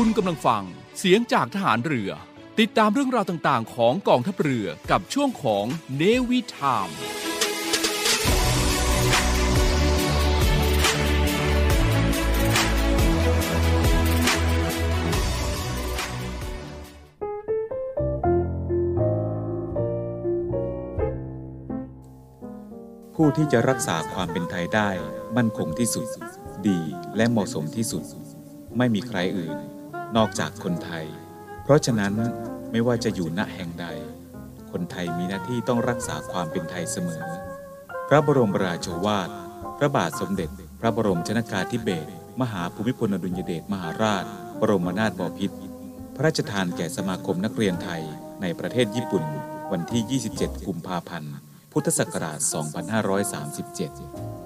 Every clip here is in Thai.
คุณกำลังฟังเสียงจากทหารเรือ ติดตามเรื่องราวต่างๆ ของกองทัพเรือกับช่วงของเนวิทามผู้ที่จะรักษาความเป็นไทยได้ มั่นคงที่สุด ดีและเหมาะสมที่สุด ไม่มีใครอื่น นอกจากคนไทย เพราะฉะนั้นไม่ว่าจะอยู่ณแห่งใด คนไทยมีหน้าที่ต้องรักษาความเป็นไทยเสมอ พระบรมราโชวาท พระบาทสมเด็จ พระบรมชนากาธิเบศรมหาภูมิพลอดุลยเดชมหาราช บรมนาถบพิตรพระราชทานแก่สมาคมนักเรียนไทยในประเทศญี่ปุ่น วันที่ 27 กุมภาพันธ์ พุทธศักราช 2537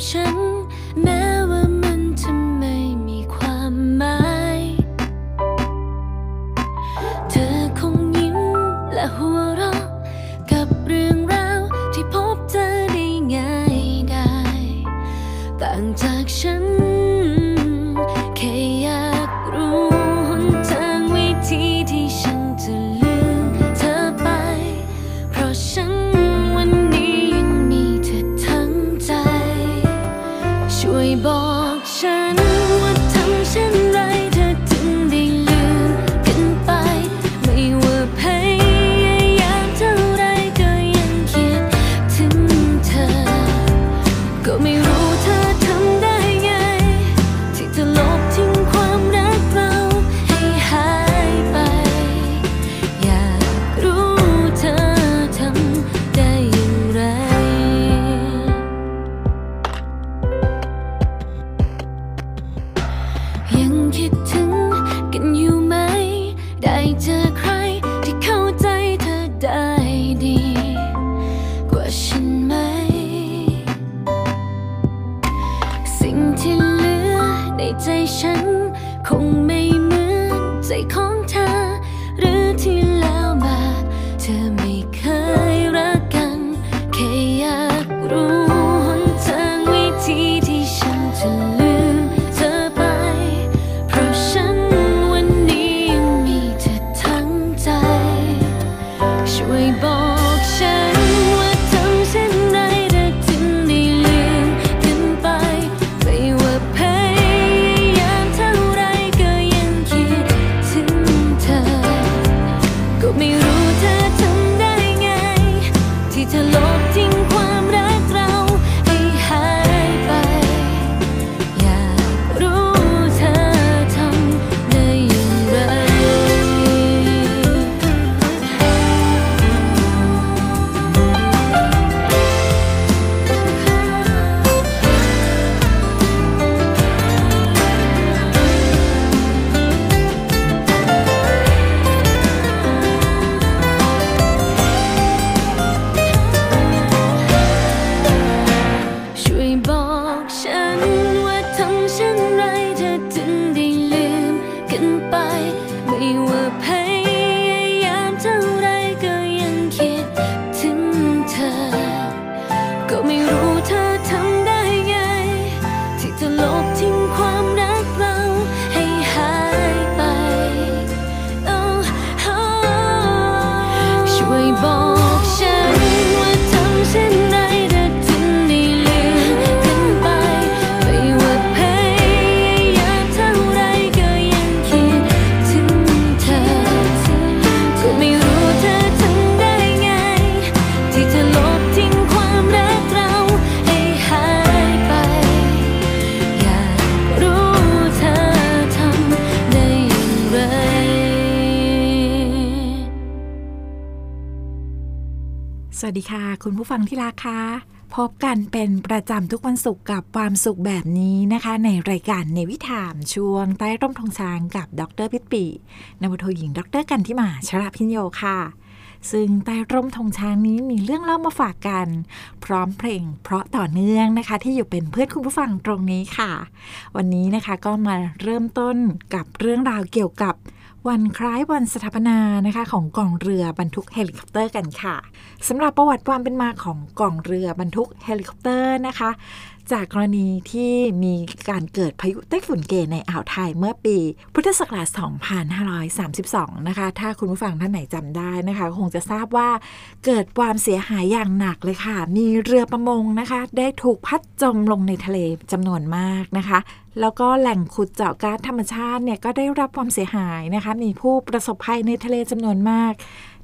อ สวัสดีค่ะ คุณผู้ฟังที่รักค่ะพบกันเป็นประจำทุกวันศุกร์กับความสุขแบบนี้นะคะ ในรายการในวิถามช่วงใต้ร่มธงช้างกับดรพิษปีนวโทหญิงดรกันที่มาชราพิญโยค่ะ ซึ่งใต้ร่มธงช้างนี้มีเรื่องเล่ามาฝากกัน พร้อมเพลงเพราะต่อเนื่องนะคะ ที่อยู่เป็นเพื่อนคุณผู้ฟังตรงนี้ค่ะ วันนี้นะคะก็มาเริ่มต้นกับเรื่องราวเกี่ยวกับ วันคล้ายวันสถาปนานะคะของกองเรือบรรทุกเฮลิคอปเตอร์กันค่ะสำหรับประวัติความเป็นมาของกองเรือบรรทุกเฮลิคอปเตอร์นะคะจากกรณีที่มีการเกิดพายุไต้ฝุ่นเกในอ่าวไทยเมื่อปีพุทธศักราช 2532 นะคะ ถ้าคุณผู้ฟังท่านไหนจำได้นะคะ คงจะทราบว่าเกิดความเสียหายอย่างหนักเลยค่ะ มีเรือประมงนะคะ ได้ถูกพัดจมลงในทะเลจำนวนมากนะคะแล้วก็แหล่งขุดเจาะก๊าซธรรมชาติเนี่ยก็ได้รับความเสียหายนะคะ มีผู้ประสบภัยในทะเลจำนวนมาก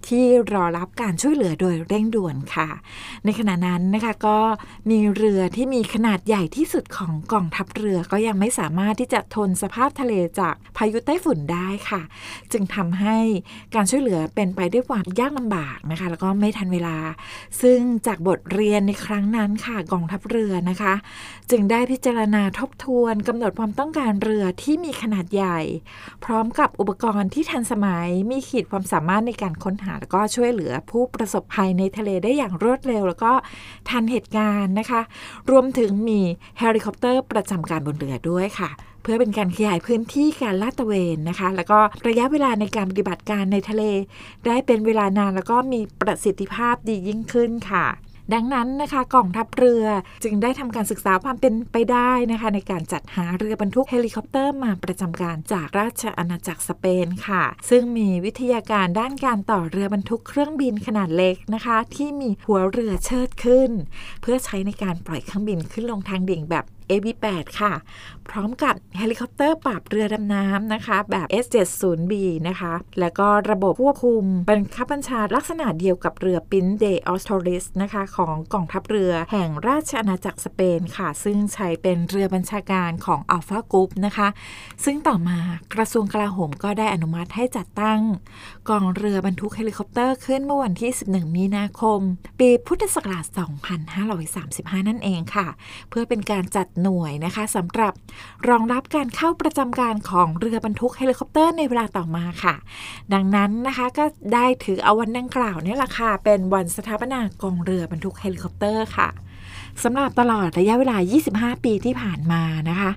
ที่รอรับการช่วยเหลือโดยเร่งด่วนค่ะ ในขณะนั้นนะคะก็มีเรือที่มีขนาดใหญ่ที่สุดของกองทัพเรือก็ยังไม่สามารถที่จะทนสภาพทะเลจากพายุไต้ฝุ่นได้ค่ะ จึงทำให้การช่วยเหลือเป็นไปด้วยความยากลำบากนะคะ แล้วก็ไม่ทันเวลา ซึ่งจากบทเรียนในครั้งนั้นค่ะกองทัพเรือนะคะ จึงได้พิจารณาทบทวนกำหนดความต้องการเรือที่มีขนาดใหญ่ พร้อมกับอุปกรณ์ที่ทันสมัยมีขีดความสามารถในการค้นหาแล้วก็ช่วยเหลือผู้ประสบภัยในทะเลได้อย่างรวดเร็ว แล้วก็ทันเหตุการณ์นะคะ รวมถึงมีเฮลิคอปเตอร์ประจำการบนเรือด้วยค่ะเพื่อเป็นการขยายพื้นที่การลาดตระเวนนะคะ แล้วก็ระยะเวลาในการปฏิบัติการในทะเล ได้เป็นเวลานานแล้วก็มีประสิทธิภาพดียิ่งขึ้นค่ะ ดังนั้นนะคะกองทัพเรือจึงได้ทำการศึกษาความเป็นไปได้นะคะ ในการจัดหาเรือบรรทุกเฮลิคอปเตอร์มาประจำการจากราชอาณาจักรสเปนค่ะ ซึ่งมีวิทยาการด้านการต่อเรือบรรทุกเครื่องบินขนาดเล็กนะคะ ที่มีหัวเรือเชิดขึ้น เพื่อใช้ในการปล่อยเครื่องบินขึ้นลงทางดิ่งแบบ AV-8 ค่ะ พร้อมกับเฮลิคอปเตอร์ปราบเรือดำน้ำนะคะ แบบ S70B นะคะ แล้วก็ระบบควบคุมบังคับบัญชาลักษณะเดียวกับเรือปรินซิเปเดอัสตูเรียสนะคะ ของกองทัพเรือแห่งราชอาณาจักรสเปนค่ะ ซึ่งใช้เป็นเรือบัญชาการของ Alpha Group นะคะ ซึ่งต่อมากระทรวงกลาโหมก็ได้อนุมัติให้จัดตั้ง กองเรือบรรทุกเฮลิคอปเตอร์ขึ้นเมื่อวันที่ 11 มีนาคม ปีพุทธศักราช 2535 นั่นเองค่ะ เพื่อเป็นการจัดหน่วยนะคะสำหรับรองรับการเข้าประจำการของเรือบรรทุกเฮลิคอปเตอร์ในเวลาต่อมาค่ะ ดังนั้นนะคะก็ได้ถือเอาวันดังกล่าวเนี่ยแหละค่ะเป็นวันสถาปนากองเรือบรรทุกเฮลิคอปเตอร์ค่ะ สำหรับตลอดระยะเวลา 25 ปีที่ผ่านมานะคะ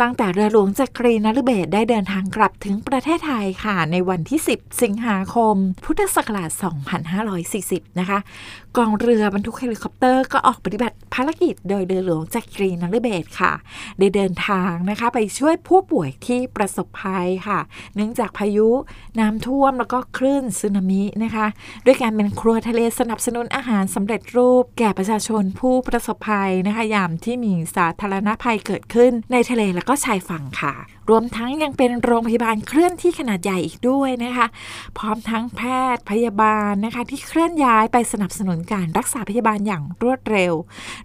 ตั้งแต่เรือหลวงจักรีนฤเบศรได้เดินทางกลับถึงประเทศไทยค่ะ ในวันที่ 10 สิงหาคม พุทธศักราช 2540 นะคะ กองเรือบรรทุกเฮลิคอปเตอร์ก็ออกปฏิบัติภารกิจโดยเรือหลวงจักรีนฤเบศรค่ะ ได้เดินทางนะคะไปช่วยผู้ป่วยที่ประสบภัยค่ะ เนื่องจากพายุน้ำท่วมแล้วก็คลื่นสึนามินะคะ ด้วยการเป็นครัวทะเลสนับสนุนอาหารสำเร็จรูป แก่ประชาชนผู้ประสบภัยนะคะยามที่มีสาธารณภัยเกิดขึ้นในทะเลแล้วก็ชายฝั่งค่ะ รวมทั้งยังเป็นโรงพยาบาลเคลื่อนที่ขนาดใหญ่อีกด้วยนะคะ พร้อมทั้งแพทย์พยาบาลนะคะ ที่เคลื่อนย้ายไปสนับสนุนการรักษาพยาบาลอย่างรวดเร็ว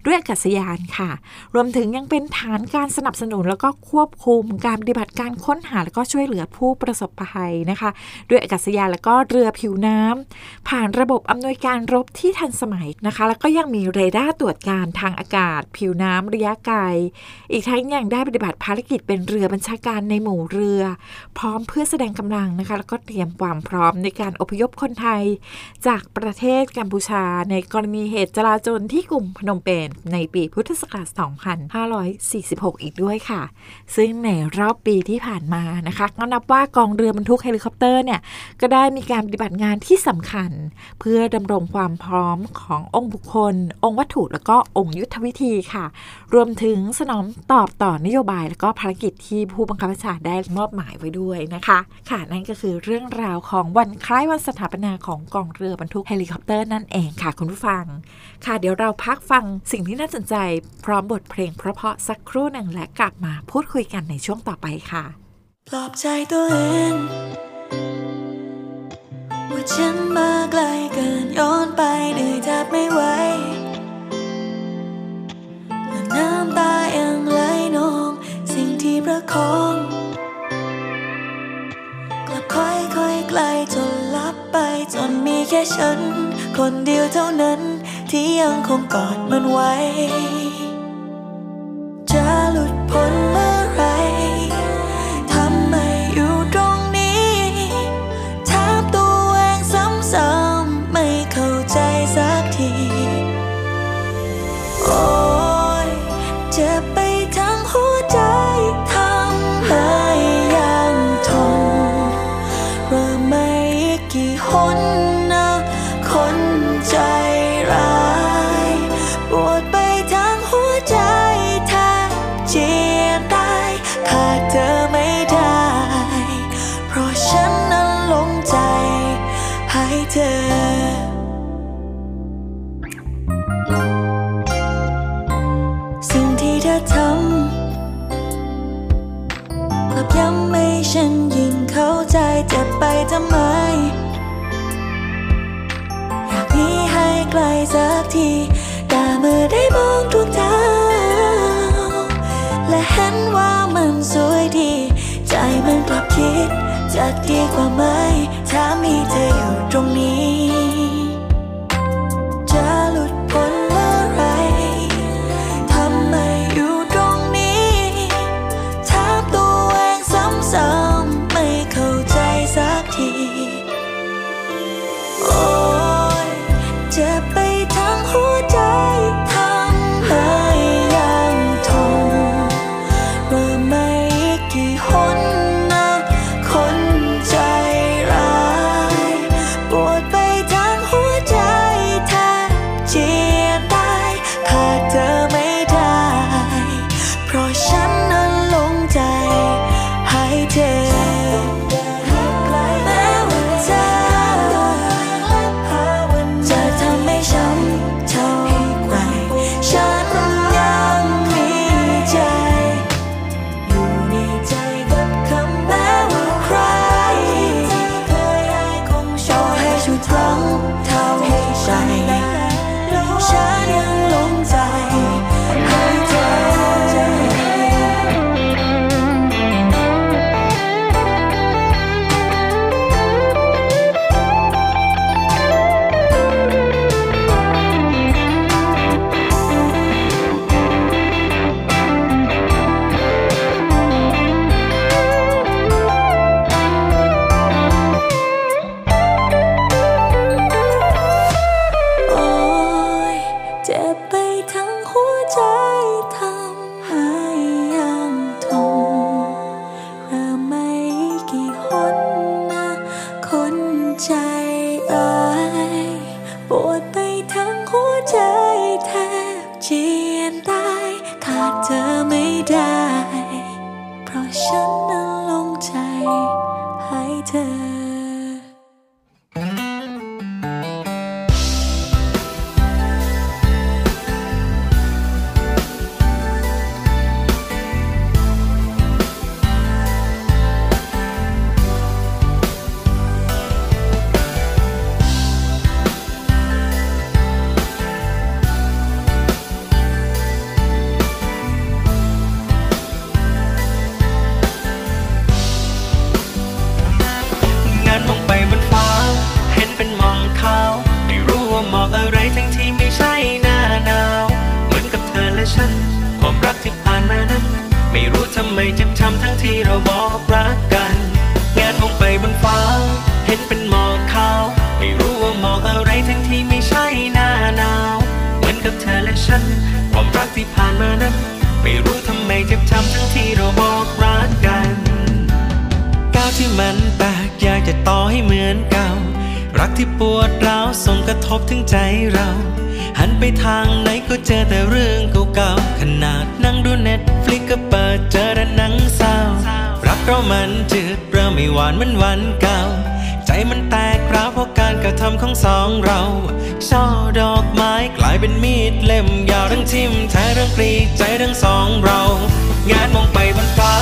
ด้วยอากาศยานค่ะ รวมถึงยังเป็นฐานการสนับสนุนแล้วก็ควบคุมการปฏิบัติการค้นหาแล้วก็ช่วยเหลือผู้ประสบภัยนะคะ ด้วยอากาศยานแล้วก็เรือผิวน้ำผ่านระบบอำนวยการรบที่ทันสมัยนะคะ แล้วก็ยังมีเรดาร์ตรวจการทางอากาศ ผิวน้ำระยะไกล อีกทั้งยังได้ปฏิบัติภารกิจเป็นเรือบัญชาการในหมู่เรือ พร้อมเพื่อแสดงกำลังนะคะ แล้วก็เตรียมความพร้อมในการอพยพคนไทย จากประเทศกัมพูชา ในกรณีเหตุจลาจลที่กรุงพนมเปญในปีพุทธศักราช 2546 อีกด้วยค่ะ ซึ่งในรอบปีที่ผ่านมานะคะก็นับว่ากองเรือบรรทุกเฮลิคอปเตอร์เนี่ยก็ได้มีการปฏิบัติงานที่สำคัญ เพื่อดำรงความพร้อมขององค์บุคคล องค์วัตถุแล้วก็องค์ยุทธวิธีค่ะ รวมถึงสนองตอบต่อนโยบายแล้วก็ภารกิจที่ผู้บังคับข้าพเจ้าได้มอบหมายไว้ด้วยนะคะ ค่ะนั่นก็คือเรื่องราวของวันคล้ายวันสถาปนาของกองเรือบรรทุกเฮลิคอปเตอร์นั่นเองค่ะ คุณผู้ฟัง ค่ะเดี๋ยวเราพักฟังสิ่งที่น่าสนใจ พร้อมบทเพลงเพราะๆสักครู่หนึ่งและกลับมาพูดคุยกันในช่วงต่อไปค่ะปลอบใจตัวเองว่าฉันมาไกลเกินย้อนไปเหนื่อยแทบไม่ไหวและน้ำตายัง ประคองกลับค่อยค่อยไกลจนลับไปจนมีแค่ฉัน คนเดียวเท่านั้นที่ยังคงกอดมันไว้ จะหลุดพ้นเมื่อไหร ไปทำไม อยากหนีให้ไกลสักที แต่เมื่อได้มองดวงดาวและเห็นว่ามันสวยดี ใจมันกลับคิดจะดีกว่าไหม ถ้ามีเธออยู่ตรงนี้ อกอะไรทั้งที่ไม่ใช่หน้าหนาว เหมือนกับเธอและฉัน ความรักที่ผ่านมานั้น ไม่รู้ทำไมเจ็บช้ำทั้งที่เราบอกรักกันก้าวที่มันแตกอยากจะต่อให้เหมือนเก่า รักที่ปวดร้าวส่งกระทบถึงใจเรา หันไปทางไหนก็เจอแต่เรื่องเก่าๆขนาดนั่งดูเน็ตฟลิกก็เปิดเจอแต่หนังเศร้ารักเรามันจืดเริ่มไม่หวานเหมันวันเก่า ใจมันแตกร้าวเพราะการ กระทำของสองเรา ช่อดอกไม้กลายเป็นมีดเล่มยาวทั้งทิ่มแทงทั้งกรีดใจทั้งสองเรา งานมองไปบนฟ้า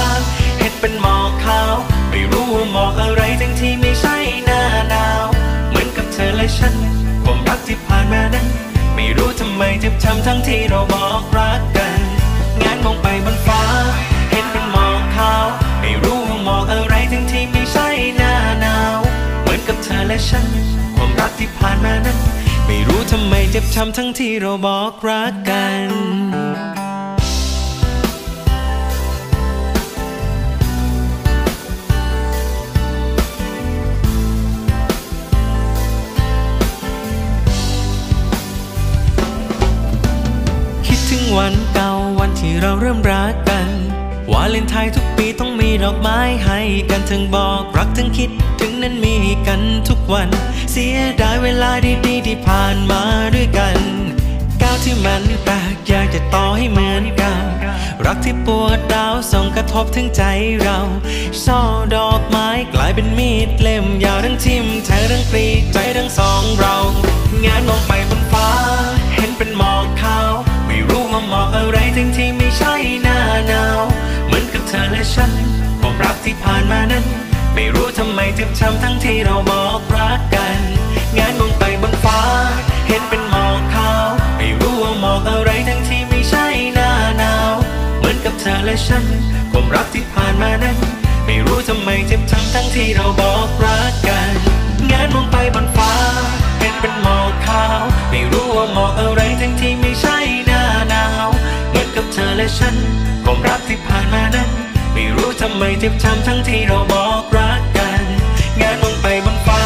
เห็นเป็นหมอกขาว ไม่รู้ว่าหมอกอะไรทั้งที่ไม่ใช่หน้าหนาว เหมือนกับเธอและฉันความรักที่ผ่านมานั้น ไม่รู้ทำไมเจ็บช้ำทั้งที่เราบอกรักกัน งานมองไปบนฟ้า เห็นเป็นหมอกขาว ไม่รู้ว่าหมอกอะไรทั้งที่ไม่ใช่หน้าหนาว เหมือนกับเธอและฉัน รักที่ผ่านมานั้น ไม่รู้ทำไมเจ็บช้ำทั้งที่เราบอกรักกันคิดถึงวันเก่าวันที่เราเริ่มรักกัน วาเลนไทน์ทุกปีต้องมีดอกไม้ให้กันทั้งบอก รักทั้งคิดถึงนั้นมีกันทุกวัน เสียดายเวลาดีๆที่ผ่านมาด้วยกันก้าวที่มันแตกอยากจะต่อให้เหมือนเก่ารักที่ปวดร้าวส่งกระทบถึงใจเราช่อดอกไม้กลายเป็นมีดเล่มยาวทั้งทิ่มแทงทั้งกรีดใจทั้งสองเรา งานมองไปบนฟ้า เห็นเป็นหมอกขาวไม่รู้ว่าหมอกอะไรทั้งที่ไม่ใช่หน้าหนาวเหมือนกับเธอและฉันความรักที่ผ่านมานั้น ไม่รู้ทำไมเจ็บช้ำทั้งที่เราบอกรัก ฉันความรักที่ผ่านมานั้น ไม่รู้ทำไมเจ็บช้ำทั้งที่เราบอกรักกันงานมองไปบนฟ้า เห็นเป็นหมอกขาว ไม่รู้ว่าหมอกอะไรทั้งที่ไม่ใช่หน้าหนาวเหมือนกับเธอและฉันความรักที่ผ่านมานั้น ไม่รู้ทำไมเจ็บช้ำทั้งที่เราบอกรักกันงานมองไปบนฟ้า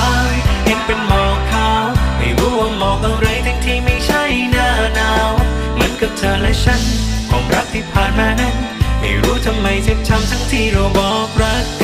เห็นเป็นหมอกขาว ไม่รู้ว่าหมอกอะไรทั้งที่ไม่ใช่หน้าหนาวเหมือนกับเธอและฉันความรักที่ผ่านมานั้น ไม่รู้ทำไมเจ็บช้ำทั้งที่เราบอกรักกัน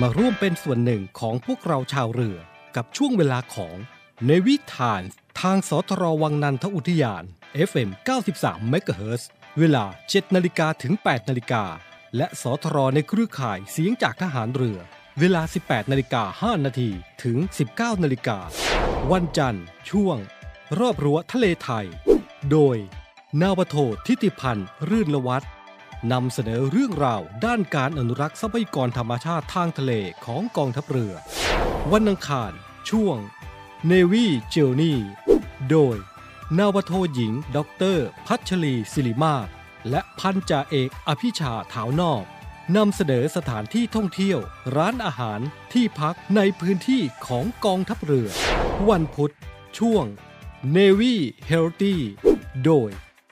มาร่วมเป็นส่วนหนึ่งของพวกเราชาวเรือกับช่วงเวลาของในวิถานทางสทรวังนันทอุทยาน FM 93 MHz เวลา 7 นาฬิกาถึง 8 นาฬิกา และสทรในเครือข่ายเสียงจากทหารเรือ เวลา 18 นาฬิกา 5 นาทีถึง 19 นาฬิกา วันจันทร์ ช่วง รอบรั้วทะเลไทย โดย นาวโททิติพันธ์รื่นละวัฒน์ นำเสนอเรื่องราวด้านการอนุรักษ์ทรัพยากรธรรมชาติทางทะเลของกองทัพเรือ วันอังคาร ช่วง Navy Journey โดย นาวโทหญิง ดร พัชรีศิริมาศและพันจ่าเอกอภิชาถาวนอกนำเสนอสถานที่ท่องเที่ยว ร้านอาหารที่พักในพื้นที่ของกองทัพเรือ วันพุธ ช่วง Navy Healthy โดย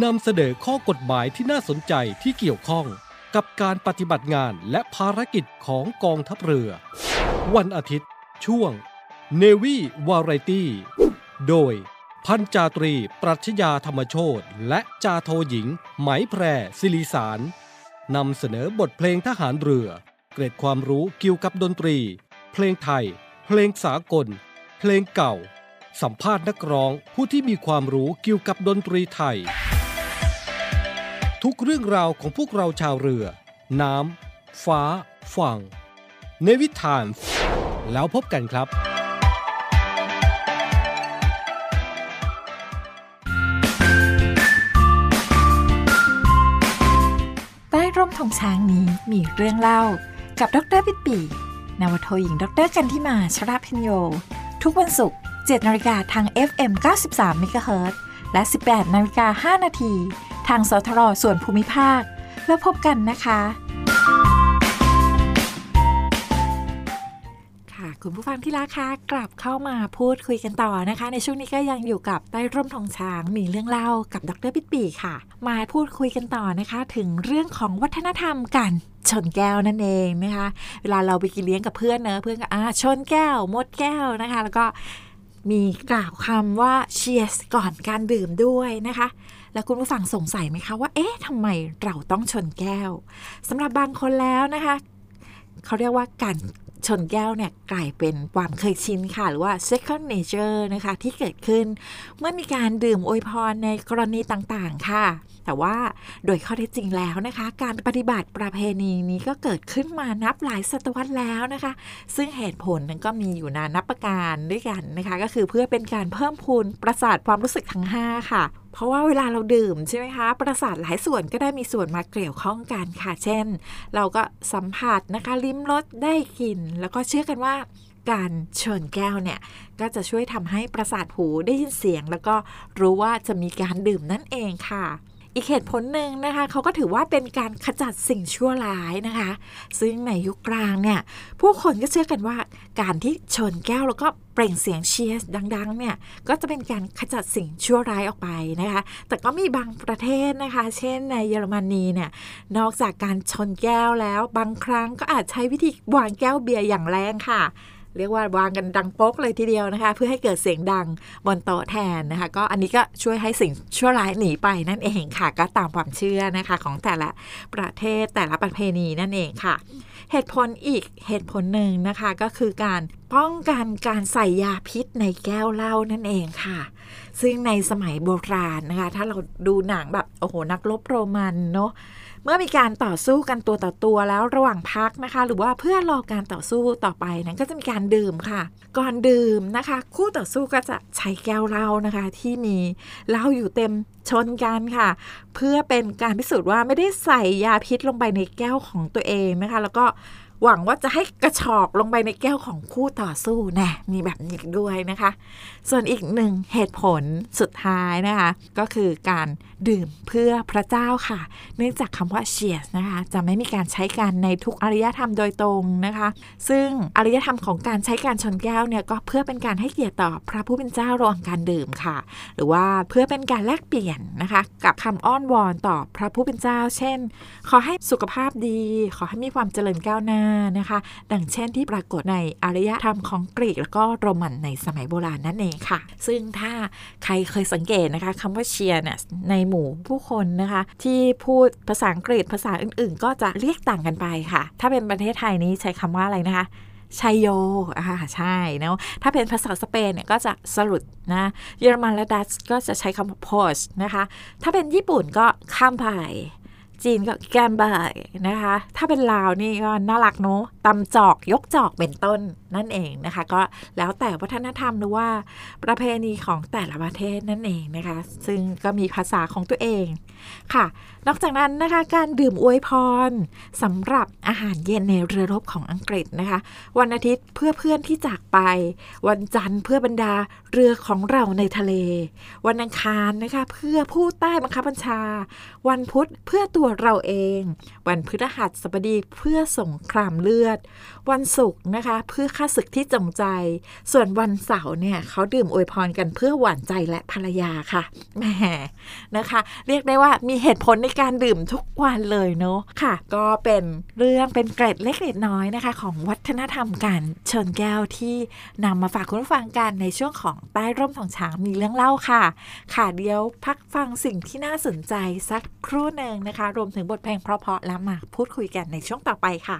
นำเสนอข้อกฎหมายที่น่าสนใจที่เกี่ยวข้องกับการปฏิบัติงานและภารกิจของกองทัพเรือ วันอาทิตย์ ช่วงเนวีวาไรตี้โดย พันจาตรี ปรัชญาธรรมโชตและจาโทหญิง ไหมแพรศิริสารนำเสนอบทเพลงทหารเรือ เกร็ดความรู้เกี่ยวกับดนตรี เพลงไทย เพลงสากล เพลงเก่า สัมภาษณ์นักร้องผู้ที่มีความรู้เกี่ยวกับดนตรีไทย ทุกเรื่องราวของพวกเราชาวเรือ น้ำ ฟ้า ฝั่ง ในวิถาน แล้วพบกันครับใต้ร่มธงช้างนี้มีเรื่องเล่ากับดรปิปีนวโทหญิงดรกันทิมาชราพิญโย ทุกวันศุกร์7นาฬิกาทาง FM 93 MHz และ 18นาฬิกา5นาที ทางสทรส่วนภูมิภาค แล้วพบกันนะคะค่ะคุณผู้ฟังที่รักคะกลับเข้ามาพูดคุยกันต่อนะคะ ในช่วงนี้ก็ยังอยู่กับใต้ร่มธงช้างมีเรื่องเล่ากับดรปิดปีค่ะ มาพูดคุยกันต่อนะคะ ถึงเรื่องของวัฒนธรรมกันชนแก้วนั่นเองนะคะ เวลาเราไปกินเลี้ยงกับเพื่อนเนอะเพื่อนก็อ่าชนแก้วมดแก้วนะคะ แล้วก็มีกล่าวคำว่าเชียร์ก่อนการดื่มด้วยนะคะ แล้วคุณผู้ฟังสงสัยไหมคะว่า เอ๊ะทำไมเราต้องชนแก้วสำหรับบางคนแล้วนะคะ เขาเรียกว่าการชนแก้วเนี่ยกลายเป็นความเคยชินค่ะ หรือว่า second nature นะคะ ที่เกิดขึ้น เมื่อมีการดื่มอวยพรในกรณีต่างๆค่ะ แต่ว่าโดยข้อเท็จจริงแล้วนะคะ การปฏิบัติประเพณีนี้ก็เกิดขึ้นมานับหลายศตวรรษแล้วนะคะ ซึ่งเหตุผลนั้นก็มีอยู่นานับประการด้วยกันนะคะ ก็คือเพื่อเป็นการเพิ่มพูนประสาทความรู้สึกทั้ง 5 ค่ะ เพราะว่าเวลาเราดื่มใช่ไหมคะ ประสาทหลายส่วนก็ได้มีส่วนมาเกี่ยวข้องกันค่ะ เช่น เราก็สัมผัสนะคะ ลิ้มรสได้กลิ่น แล้วก็เชื่อกันว่าการชนแก้วเนี่ย ก็จะช่วยทำให้ประสาทหูได้ยินเสียง แล้วก็รู้ว่าจะมีการดื่มนั่นเองค่ะ อีกเหตุผลหนึ่งนะคะเขาก็ถือว่าเป็นการขจัดสิ่งชั่วร้ายนะคะ ซึ่งในยุคกลางเนี่ยผู้คนก็เชื่อกันว่าการที่ชนแก้วแล้วก็เปล่งเสียงเชียร์ดังๆเนี่ยก็จะเป็นการขจัดสิ่งชั่วร้ายออกไปนะคะ แต่ก็มีบางประเทศนะคะ เช่นในเยอรมนีเนี่ยนอกจากการชนแก้วแล้ว บางครั้งก็อาจใช้วิธีวางแก้วเบียร์อย่างแรงค่ะ เรียกว่าวางกันดังโป๊กเลยทีเดียวนะคะ เพื่อให้เกิดเสียงดังบนโต๊ะแทนนะคะ ก็อันนี้ก็ช่วยให้สิ่งชั่วร้ายหนีไปนั่นเองค่ะ ก็ตามความเชื่อนะคะของแต่ละประเทศแต่ละประเพณีนั่นเองค่ะ เหตุผลอีกเหตุผลหนึ่งนะคะก็คือการป้องกันการใส่ยาพิษในแก้วเหล้านั่นเองค่ะ ซึ่งในสมัยโบราณนะคะ ถ้าเราดูหนังแบบโอ้โหนักรบโรมันเนาะ เมื่อมีการต่อสู้กันตัวต่อตัวแล้วระหว่างพักนะคะ หรือว่าเพื่อรอการต่อสู้ต่อไปนั้นก็จะมีการดื่มค่ะ ก่อนดื่มนะคะ คู่ต่อสู้ก็จะใช้แก้วเหล้านะคะที่มีเหล้าอยู่เต็มชนกันค่ะ เพื่อเป็นการพิสูจน์ว่าไม่ได้ใส่ยาพิษลงไปในแก้วของตัวเองนะคะ แล้วก็ หวังว่าจะให้กระชอกลงไปในแก้วของคู่ต่อสู้แน่มีแบบนี้ด้วยนะคะ ส่วนอีกหนึ่งเหตุผลสุดท้ายนะคะ ก็คือการดื่มเพื่อพระเจ้าค่ะ เนื่องจากคำว่าเชียสนะคะ จะไม่มีการใช้กันในทุกอารยธรรมโดยตรงนะคะ ซึ่งอารยธรรมของการใช้การชนแก้วเนี่ยก็เพื่อเป็นการให้เกียรติต่อพระผู้เป็นเจ้าระหว่างการดื่มค่ะ หรือว่าเพื่อเป็นการแลกเปลี่ยนนะคะ กับคำอ้อนวอนต่อพระผู้เป็นเจ้า เช่น ขอให้สุขภาพดี ขอให้มีความเจริญก้าวหน้านะคะ ดังเช่นที่ปรากฏในอารยธรรมของกรีกแล้วก็โรมันในสมัยโบราณนั่นเองค่ะ ซึ่งถ้าใครเคยสังเกตนะคะคำว่าเชียร์เนี่ยในหมู่ผู้คนนะคะ ที่พูดภาษาอังกฤษภาษาอื่น ๆ ก็จะเรียกต่างกันไปค่ะ ถ้าเป็นประเทศไทยนี้ใช้คำว่าอะไรนะคะชัยโยอ่าใช่เนาะถ้าเป็นภาษาสเปนเนี่ยก็จะสรุดนะ เยอรมันและดัตช์ก็จะใช้คำว่า p o s นะคะ ถ้าเป็นญี่ปุ่นก็ข้ามไป จีนก็แกมบายนะคะ ถ้าเป็นลาวนี่ก็น่ารักเนาะตำจอกยกจอกเป็นต้น นั่นเองนะคะ ก็แล้วแต่วัฒนธรรมหรือว่าประเพณีของแต่ละประเทศนั่นเองนะคะ ซึ่งก็มีภาษาของตัวเองค่ะ นอกจากนั้นนะคะการดื่มอวยพรสำหรับอาหารเย็นในเรือรบของอังกฤษนะคะ วันอาทิตย์เพื่อเพื่อนที่จากไป วันจันทร์เพื่อบรรดาเรือของเราในทะเล วันอังคารนะคะ เพื่อผู้ใต้บังคับบัญชา วันพุธเพื่อตัวเราเองวันพฤหัสบดีเพื่อสงครามเลือด วันศุกร์นะคะเพื่อข้าศึกที่จงใจ ส่วนวันเสาร์เนี่ยเขาดื่มอวยพรกันเพื่อหวานใจและภรรยาค่ะแหมนะคะ เรียกได้ว่ามีเหตุผลในการดื่มทุกวันเลยเนาะค่ะ ก็เป็นเรื่องเป็นเกร็ดเล็กเกร็ดน้อยนะคะ ของวัฒนธรรมการเชิญแก้วที่นำมาฝากคุณผู้ฟังกันในช่วงของใต้ร่มของช้างมีเรื่องเล่าค่ะ ค่ะเดี๋ยวพักฟังสิ่งที่น่าสนใจสักครู่หนึ่งนะคะ รวมถึงบทเพลงเพราะๆแล้วมาพูดคุยกันในช่วงต่อไปค่ะ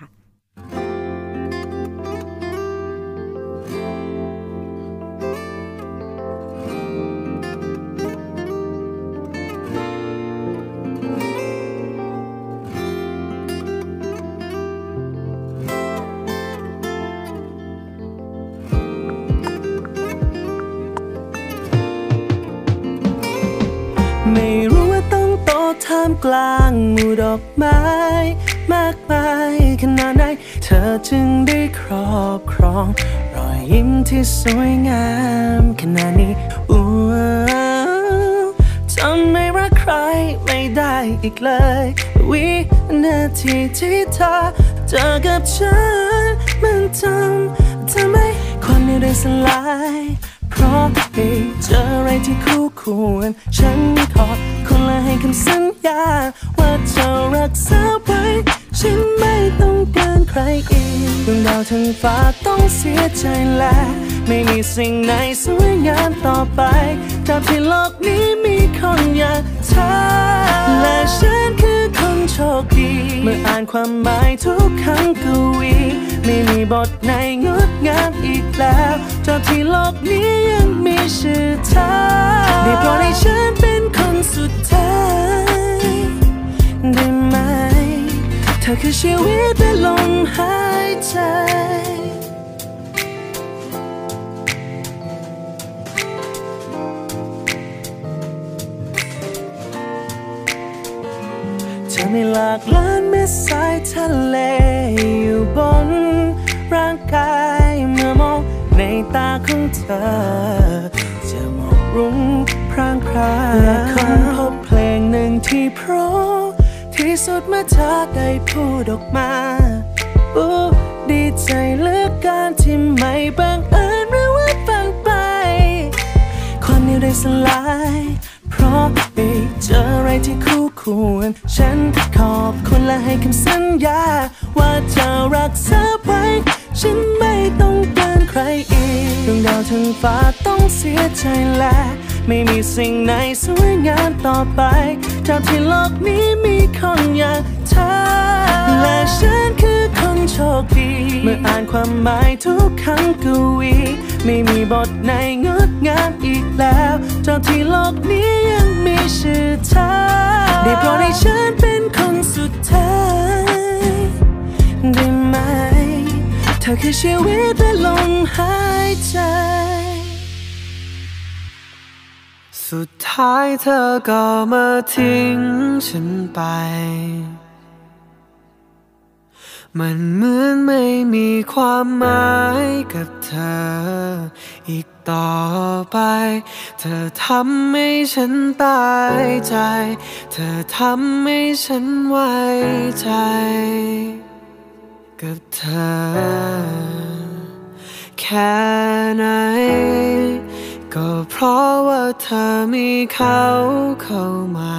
ามกลางหมู่ดอกไม้ มากมายขนาดไหนเธอจึงได้ครอบครอง รอยยิ้มที่สวยงามขนาดนี้อู้ทำไม่รักใครไม่ได้อีกเลย วินาทีที่เธอเจอกับฉันมันทำทำให้ความนื่อยได้สลาย ราะได้เจออะไรที่คู่ควร ฉันขอคุณและให้คำสัญญา ว่าจะรักษาไว้ ฉันไม่ต้องการใครอีกดวงดาวทั้งฟ้าต้องเสียใจและ ไม่มีสิ่งไหนสวยงามต่อไปจากที่โลกนี้มีคนอย่างเธอและฉันคือ โชคดี เมื่ออ่านความหมายทุกคำกวี ไม่มีบทไหนงดงามอีกแล้วจาที่โลกนี้ยังมีชื่อเธอได้โปรดให้ฉันเป็นคนสุดท้ายได้ไหม เธอคือชีวิตและลมหายใจ เธอมีหลากล้านเม็ดสายทะเลอยู่บนร่างกายเมื่อมองในตาของเธอ จะมองรุ้งพรางพราและคนพบเพลงหนึ่งที่เพราะที่สุดเมื่อเธอได้พูดออกมาอู้ดีใจเหลือเการที่ไม่บังเอิญหรือว่า ไปความเหนียวได้สลาย เพราะได้เจออะไรที่คู่ควร ฉันขอบคุณและให้คำสัญญา ว่าจะรักษาไว้ ฉันไม่ต้องการใครอีกดวงดาวทั้งฟ้าต้องเสียใจและ ไม่มีสิ่งไหนสวยงามต่อไปจากที่โลกนี้มีคนอย่างเธอ และฉันคือคนโชคดี เมื่ออ่านความหมายทุกคำกวี ไม่มีบทไหนงดงามอีกแล้วจากที่โลกนี้ยังมีชื่อเธอได้โปรดให้ฉันเป็นคนสุดท้ายได้ไหม เธอคือชีวิตและลมหายใจ สุดท้ายเธอก็มาทิ้งฉันไป มันเหมือนไม่มีความหมายกับเธอ อีกต่อไป เธอทำให้ฉันตายใจ เธอทำให้ฉันไว้ใจ กับเธอ แค่ไหน ก็เพราะว่าเธอมีเขาเข้ามา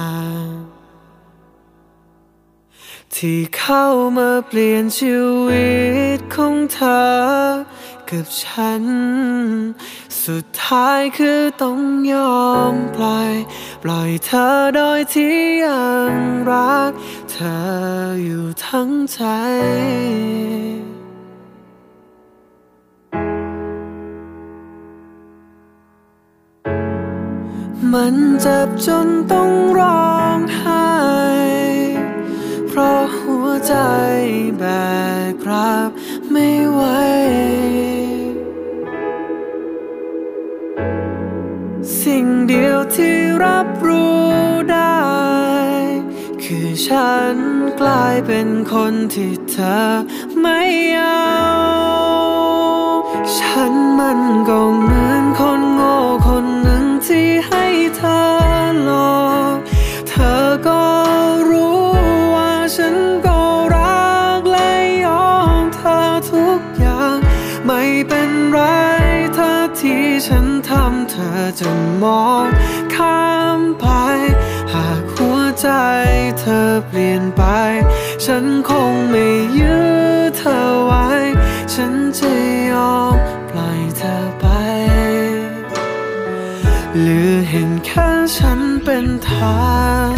ที่เข้ามาเปลี่ยนชีวิตของเธอ กับฉัน สุดท้ายคือต้องยอมปล่อย ปล่อยเธอโดยที่ยังรัก เธออยู่ทั้งใจ มันเจ็บจนต้องร้องไห้ เพราะหัวใจแบกรับไม่ไหว ฉันกลายเป็นคนที่เธอไม่เอาฉันมันก็เหมือนคนโง่คนหนึ่งที่ให้เธอหลอกเธอก็รู้ว่าฉันก็รักและยอมเธอทุกอย่าง ไม่เป็นไรเธอที่ฉันทำเธอจะมอง ใจเธอเปลี่ยนไป ฉันคงไม่ยื้อเธอไว้ ฉันจะยอมปล่อยเธอไป หรือเห็นแค่ฉันเป็นทาง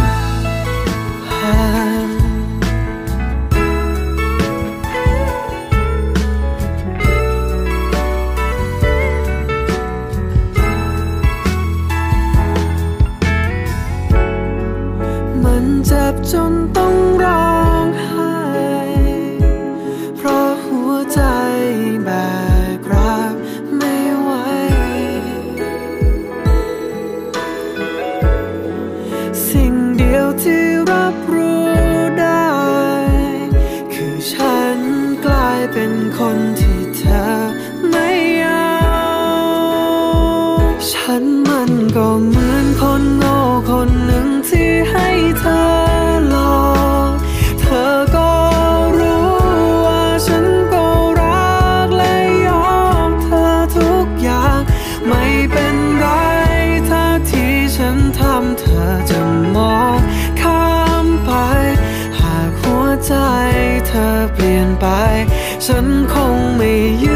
ฉันคงไม่ยื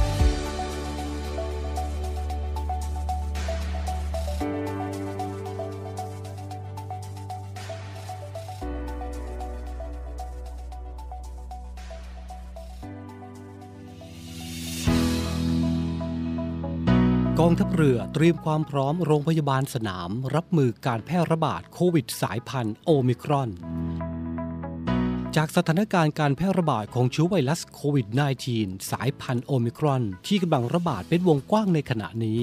เรือเตรียมความพร้อมโรงพยาบาลสนาม รับมือการแพร่ระบาดโควิดสายพันธุ์โอมิครอน จากสถานการณ์การแพร่ระบาดของเชื้อไวรัสโควิด -19 สายพันธุ์โอมิครอน ที่กำลังระบาดเป็นวงกว้างในขณะนี้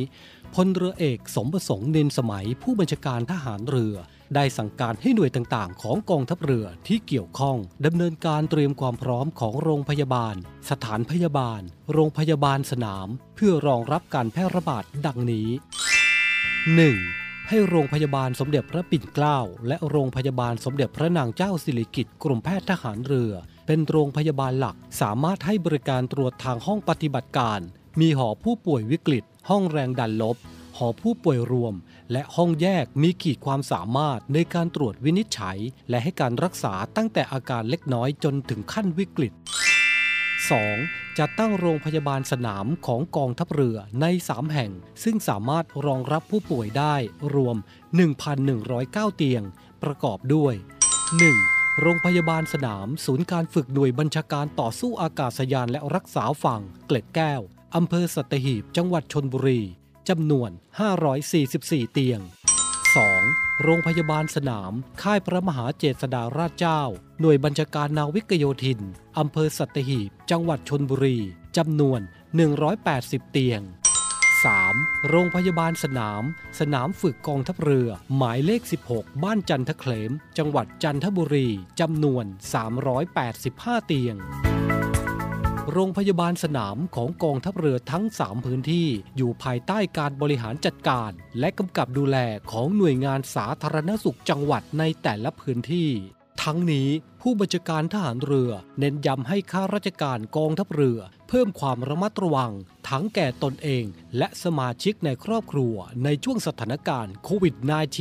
พลเรือเอกสมประสงค์เนินสมัยผู้บัญชาการทหารเรือ ได้สั่งการให้หน่วยต่างๆ ของกองทัพเรือที่เกี่ยวข้องดำเนินการเตรียมความพร้อมของโรงพยาบาล สถานพยาบาล โรงพยาบาลสนาม เพื่อรองรับการแพร่ระบาดดังนี้ 1. ให้โรงพยาบาลสมเด็จพระปิ่นเกล้าและโรงพยาบาลสมเด็จพระนางเจ้าสิริกิติ์กรมแพทย์ทหารเรือ เป็นโรงพยาบาลหลักสามารถให้บริการตรวจทางห้องปฏิบัติการ มีหอผู้ป่วยวิกฤต ห้องแรงดันลบ หอผู้ป่วยรวม และห้องแยกมีขีดความสามารถในการตรวจวินิจฉัย และให้การรักษาตั้งแต่อาการเล็กน้อยจนถึงขั้นวิกฤต 2. จัดตั้งโรงพยาบาลสนามของกองทัพเรือใน 3 แห่ง ซึ่งสามารถรองรับผู้ป่วยได้รวม 1,109 เตียง ประกอบด้วย 1. โรงพยาบาลสนาม ศูนย์การฝึกหน่วยบัญชาการต่อสู้อากาศยานและรักษาฝั่ง เกล็ดแก้วอำเภอสัตหีบ จังหวัดชนบุรี จำนวน 544 เตียง 2. โรงพยาบาลสนาม ค่ายพระมหาเจษฎาราชเจ้า หน่วยบัญชาการนาวิกโยธิน อำเภอสัตหีบ จังหวัดชนบุรี จำนวน 180 เตียง 3. โรงพยาบาลสนาม สนามฝึกกองทัพเรือ หมายเลข 16 บ้านจันทเคลม จังหวัดจันทบุรี จำนวน 385 เตียง โรงพยาบาลสนามของกองทัพเรือทั้ง 3 พื้นที่อยู่ภายใต้การบริหารจัดการ และกำกับดูแลของหน่วยงานสาธารณสุขจังหวัดในแต่ละพื้นที่ ทั้งนี้ผู้บัญชาการทหารเรือ เน้นย้ำให้ข้าราชการกองทัพเรือ เพิ่มความระมัดระวัง ทั้งแก่ตนเอง และสมาชิกในครอบครัวในช่วงสถานการณ์โควิด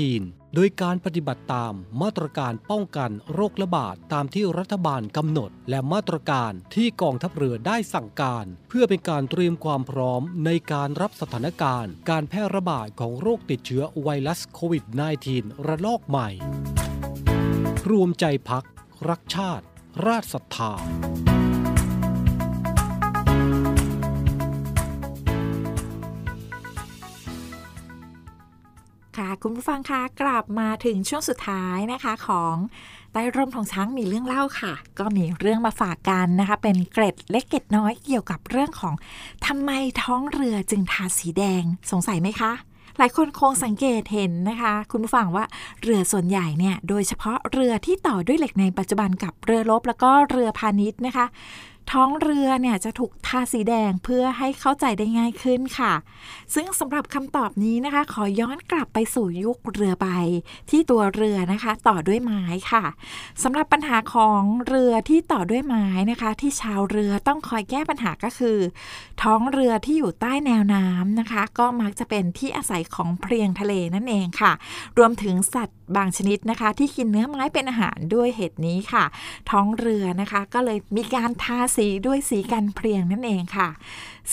-19 โดยการปฏิบัติตามมาตรการป้องกันโรคระบาดตามที่รัฐบาลกำหนด และมาตรการที่กองทัพเรือได้สั่งการ เพื่อเป็นการเตรียมความพร้อมในการรับสถานการณ์ การแพร่ระบาดของโรคติดเชื้อไวรัสโควิด -19 ระลอกใหม่ รวมใจพัก รักชาติ ราชศรัทธา ค่ะคุณผู้ฟังคะกลับมาถึงช่วงสุดท้ายนะคะของใต้ร่มของช้างมีเรื่องเล่าค่ะ ก็มีเรื่องมาฝากกันนะคะ เป็นเกร็ดเล็กเกร็ดน้อยเกี่ยวกับเรื่องของทำไมท้องเรือจึงทาสีแดงสงสัยไหมคะ หลายคนคงสังเกตเห็นนะคะ คุณผู้ฟังว่าเรือส่วนใหญ่เนี่ยโดยเฉพาะเรือที่ต่อด้วยเหล็กในปัจจุบันกับเรือรบแล้วก็เรือพาณิชย์นะคะ ท้องเรือเนี่ยจะถูกทาสีแดงเพื่อให้เข้าใจได้ง่ายขึ้นค่ะ ซึ่งสำหรับคำตอบนี้นะคะ ขอย้อนกลับไปสู่ยุคเรือใบ ที่ตัวเรือนะคะ ต่อด้วยไม้ค่ะสำหรับปัญหาของเรือที่ต่อด้วยไม้นะคะ ที่ชาวเรือต้องคอยแก้ปัญหาก็คือ ท้องเรือที่อยู่ใต้แนวน้ำนะคะ ก็มักจะเป็นที่อาศัยของเพลียงทะเลนั่นเองค่ะ รวมถึงสัตว์ บางชนิดนะคะ ที่กินเนื้อไม้เป็นอาหารด้วยเหตุนี้ค่ะ ท้องเรือนะคะ ก็เลยมีการทาสีด้วยสีกันเพลียงนั่นเองค่ะ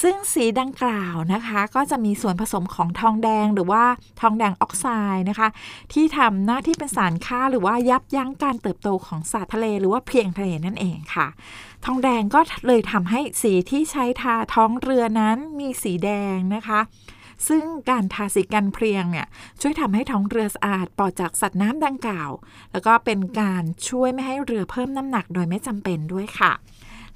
ซึ่งสีดังกล่าวนะคะ ก็จะมีส่วนผสมของทองแดงหรือว่าทองแดงออกไซด์นะคะ ที่ทำหน้าที่เป็นสารฆ่าหรือว่ายับยั้งการเติบโตของสัตว์ทะเล หรือว่าเพียงทะเลนั่นเองค่ะทองแดงก็เลยทำให้สีที่ใช้ทาท้องเรือนั้นมีสีแดงนะคะ ซึ่งการทาสีกันเพลียงเนี่ยช่วยทำให้ท้องเรือสะอาดปลอดจากสัตว์น้ำดังกล่าว แล้วก็เป็นการช่วยไม่ให้เรือเพิ่มน้ำหนักโดยไม่จำเป็นด้วยค่ะ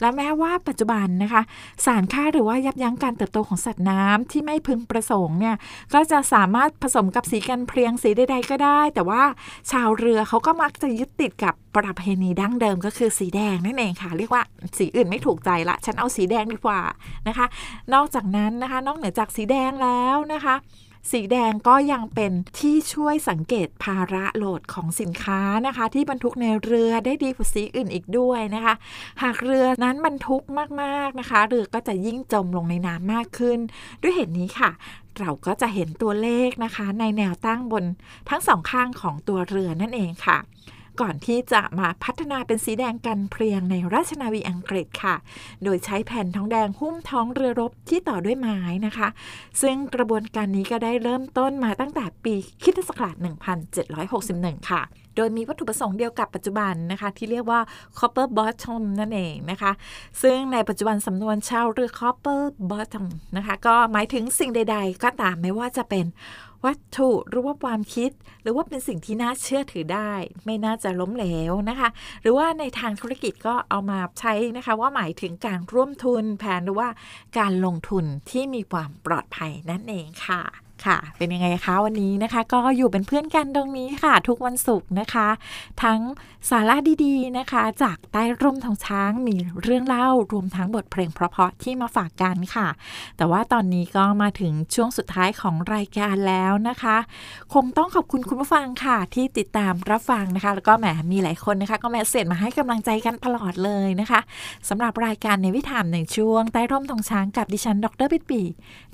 และแม้ว่าปัจจุบันนะคะ สารฆ่าหรือว่ายับยั้งการเติบโตของสัตว์น้ำที่ไม่พึงประสงค์เนี่ยก็จะสามารถผสมกับสีกันเพลียงสีใดๆก็ได้ แต่ว่าชาวเรือเขาก็มักจะยึดติดกับประเพณีดั้งเดิมก็คือสีแดงนั่นเองค่ะ เรียกว่าสีอื่นไม่ถูกใจละ ฉันเอาสีแดงดีกว่านะคะ นอกจากนั้นนะคะ นอกเหนือจากสีแดงแล้วนะคะ สีแดงก็ยังเป็นที่ช่วยสังเกตภาระโหลดของสินค้านะคะ ที่บรรทุกในเรือได้ดีกว่าสีอื่นอีกด้วยนะคะ หากเรือนั้นบรรทุกมากๆนะคะ เรือก็จะยิ่งจมลงในน้ำมากขึ้น ด้วยเหตุนี้ค่ะเราก็จะเห็นตัวเลขนะคะ ในแนวตั้งบนทั้งสองข้างของตัวเรือนั่นเองค่ะ ก่อนที่จะมาพัฒนาเป็นสีแดงกันเพลียงในราชนาวีอังกฤษค่ะ โดยใช้แผ่นทองแดงหุ้มท้องเรือรบที่ต่อด้วยไม้นะคะ ซึ่งกระบวนการนี้ก็ได้เริ่มต้นมาตั้งแต่ปีคริสตศักราช1761 ค่ะโดยมีวัตถุประสงค์เดียวกับปัจจุบันนะคะ ที่เรียกว่า copper bottom นั่นเองนะคะ ซึ่งในปัจจุบันสำนวนชาวเรือ copper bottom นะคะ ก็หมายถึงสิ่งใด ๆ ก็ตามไม่ว่าจะเป็น วัตถุหรือว่าความคิด หรือว่าเป็นสิ่งที่น่าเชื่อถือได้ ไม่น่าจะล้มเหลวนะคะ หรือว่าในทางธุรกิจก็เอามาใช้นะคะ ว่าหมายถึงการร่วมทุนแผนหรือว่าการลงทุนที่มีความปลอดภัยนั่นเองค่ะ ค่ะ เป็นยังไงคะวันนี้นะคะ ก็อยู่เป็นเพื่อนกันตรงนี้ค่ะ ทุกวันศุกร์นะคะ ทั้งสาระดีๆนะคะ จากใต้ร่มทองช้างมีเรื่องเล่ารวมทั้งบทเพลงเพราะๆที่มาฝากกันค่ะ แต่ว่าตอนนี้ก็มาถึงช่วงสุดท้ายของรายการแล้วนะคะ คงต้องขอบคุณคุณผู้ฟังค่ะ ที่ติดตามรับฟังนะคะ แล้วก็แหมมีหลายคนนะคะ ก็แมสเซจมาให้กำลังใจกันตลอดเลยนะคะสำหรับรายการในวิถามในช่วงใต้ร่มทองช้างกับดิฉัน ดรปิดปี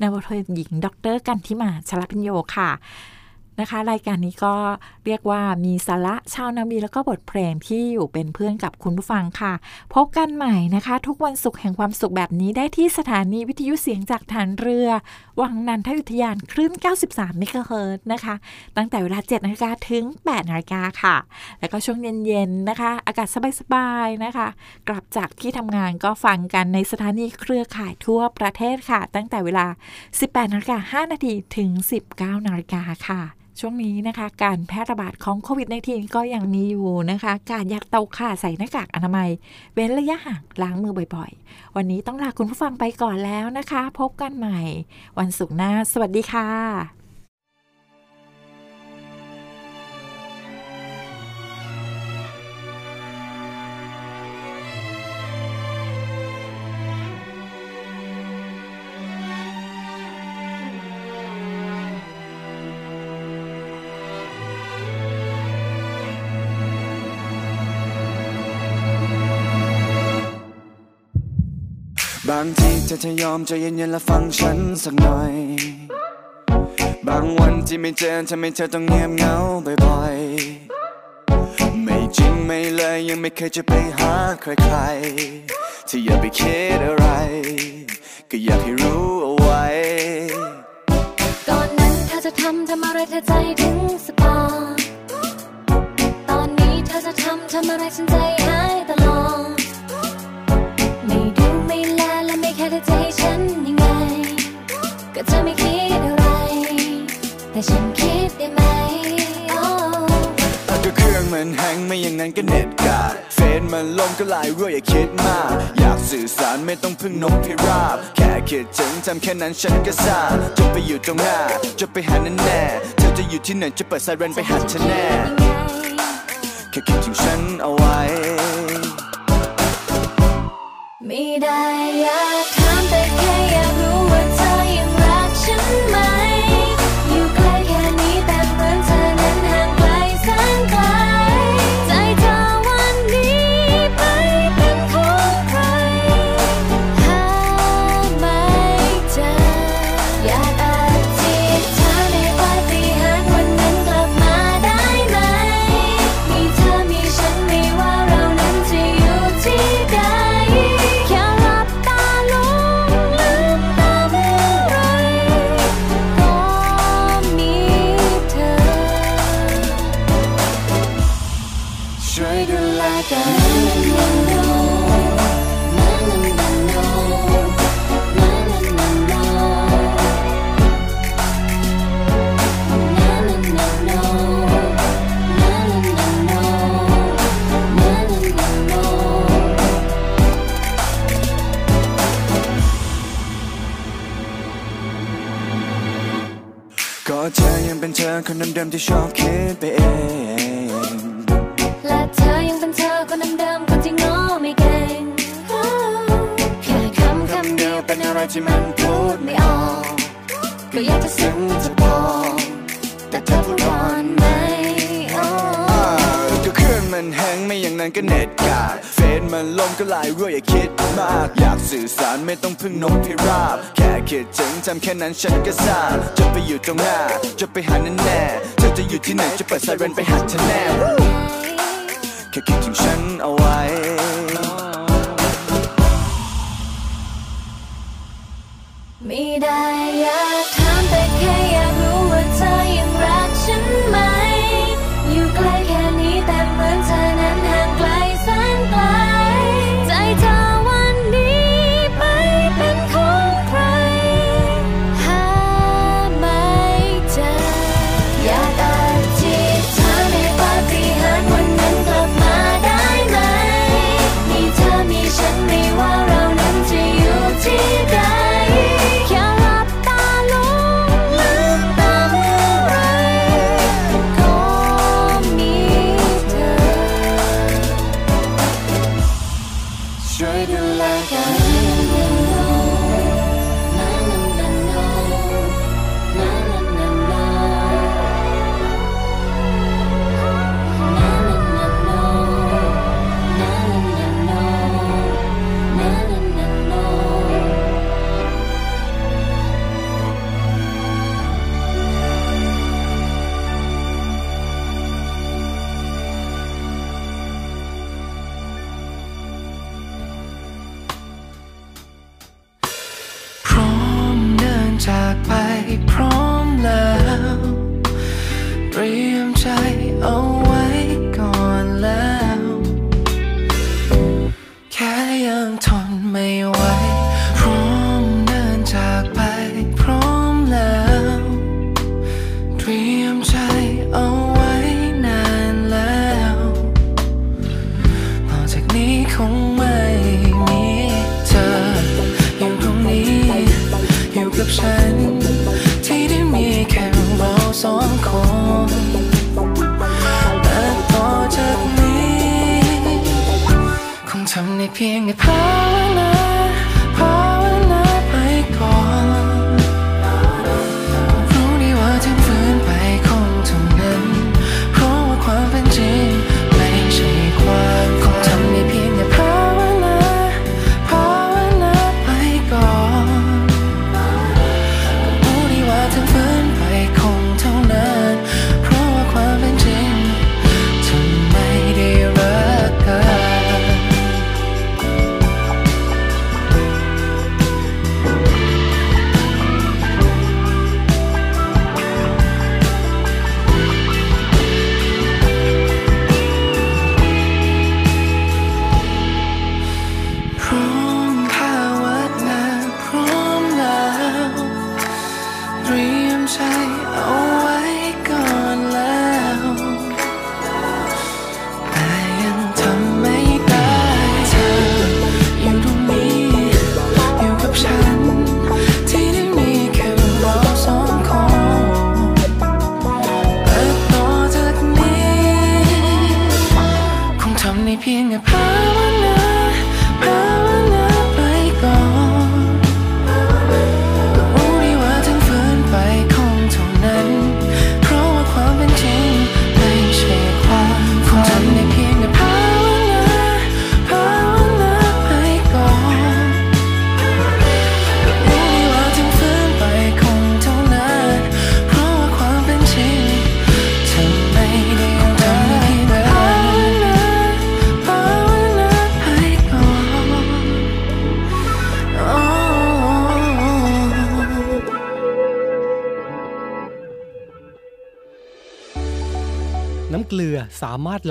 นวทหญิง ดรกันทิมาชลพิญโยค่ะ นะคะ รายการนี้ก็เรียกว่ามีสาระชาวนาบีแล้วก็บทเพลงที่อยู่เป็นเพื่อนกับคุณผู้ฟังค่ะ พบกันใหม่นะคะ ทุกวันศุกร์แห่งความสุขแบบนี้ได้ที่สถานีวิทยุเสียงจากฐานเรือ วังนันทยุทยานคลื่น 93 เมกะเฮิรตซ์นะคะ ตั้งแต่เวลา 7นาฬิกาถึง 8นาฬิกาค่ะ แล้วก็ช่วงเย็นๆนะคะ อากาศสบายๆนะคะ กลับจากที่ทำงานก็ฟังกันในสถานีเครือข่ายทั่วประเทศค่ะ ตั้งแต่เวลา 18นาฬิกา5นาทีถึง 19นาฬิกาค่ะ ช่วงนี้นะคะ การแพร่ระบาดของโควิด -19 ก็ยังมีอยู่นะคะ การยักเตาข่าใส่หน้ากากอนามัย เว้นระยะห่างล้างมือบ่อยๆ วันนี้ต้องลาคุณผู้ฟังไปก่อนแล้วนะคะ พบกันใหม่ วันศุกร์หน้า สวัสดีค่ะ บางทีเธอจะยอมใจเย็นๆและฟังฉันสักหน่อย บางวันที่ไม่เจอทำให้เธอต้องเงียบเหงาบ่อยๆ ไม่จริงไม่เลยยังไม่เคยจะไปหาใครๆที่อย่าไปคิดอะไร ก็อยากให้รู้เอาไว้ ก่อนนั้นเธอจะทำทำอะไรเธอใจถึงสปอร์ตอนนี้เธอจะทำทำอะไรฉันใจ ก็เน็ตกาดเฟซมันลงก็หลายรั่วอย่าคิดมาก อยากสื่อสารไม่ต้องพึ่งนกพิราบ แค่คิดถึงทำแค่นั้นฉันก็ทราจะไปอยู่ตรงหน้า จะไปหาแน่แน่เธอจะอยู่ที่ไหนจะเปิดไซเรนไปหาเธอแน่แค่คิดถึงฉันเอาไว้ ไม่ได้อยากถามแต่แค่ ก็เธอยังเป็นเธอคนเดิมๆที่ชอบคิดไปเอง เธอยังเป็นเธอคนเดิมๆคนที่ง้อไม่เก่งแค่คำคำเดียวเป็นอะไรที่มันพูดไม่ออกก็อยากจะซึ้งจะบอกแต่เธอพูดก่อนไหมโอ้อ่าก็เครื่องมันแฮงไม่อย่างนั้นก็เน็ตกาดเฟซมันลงก็หลายรั่วอย่าคิดมาก อยากสื่อสารไม่ต้องพึ่งนกพิราบ แค่คิดถึงทำแค่นั้นฉันก็ทราบจะไปอยู่ตรงหน้า จะไปหาแน่แน่เธอจะอยู่ที่ไหนจะเปิดไซเรนไปหาเธอแน่ ค่คิดถึงฉันเอาไว้ไม่ได้อยาก ช่วยดู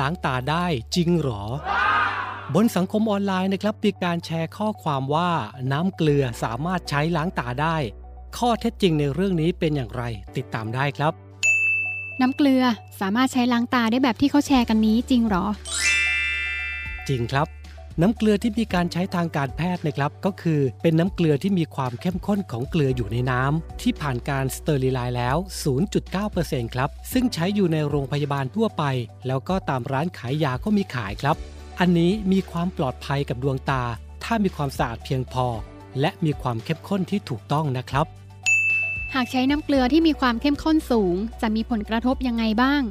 ล้างตาได้จริงหรอ บนสังคมออนไลน์นะครับมีการแชร์ข้อความว่าน้ำเกลือสามารถใช้ล้างตาได้ ข้อเท็จจริงในเรื่องนี้เป็นอย่างไรติดตามได้ครับ น้ำเกลือสามารถใช้ล้างตาได้แบบที่เขาแชร์กันนี้จริงเหรอ จริงครับ น้ำเกลือที่มีการใช้ทางการแพทย์นะครับก็คือเป็นน้ำเกลือที่มีความเข้มข้นของเกลืออยู่ในน้ำที่ผ่านการสเตอริไลซ์แล้ว 0.9%ครับซึ่งใช้อยู่ในโรงพยาบาลทั่วไป แล้วก็ตามร้านขายยาก็มีขายครับ อันนี้มีความปลอดภัยกับดวงตา ถ้ามีความสะอาดเพียงพอ และมีความเข้มข้นที่ถูกต้องนะครับ หากใช้น้ำเกลือที่มีความเข้มข้นสูง จะมีผลกระทบยังไงบ้าง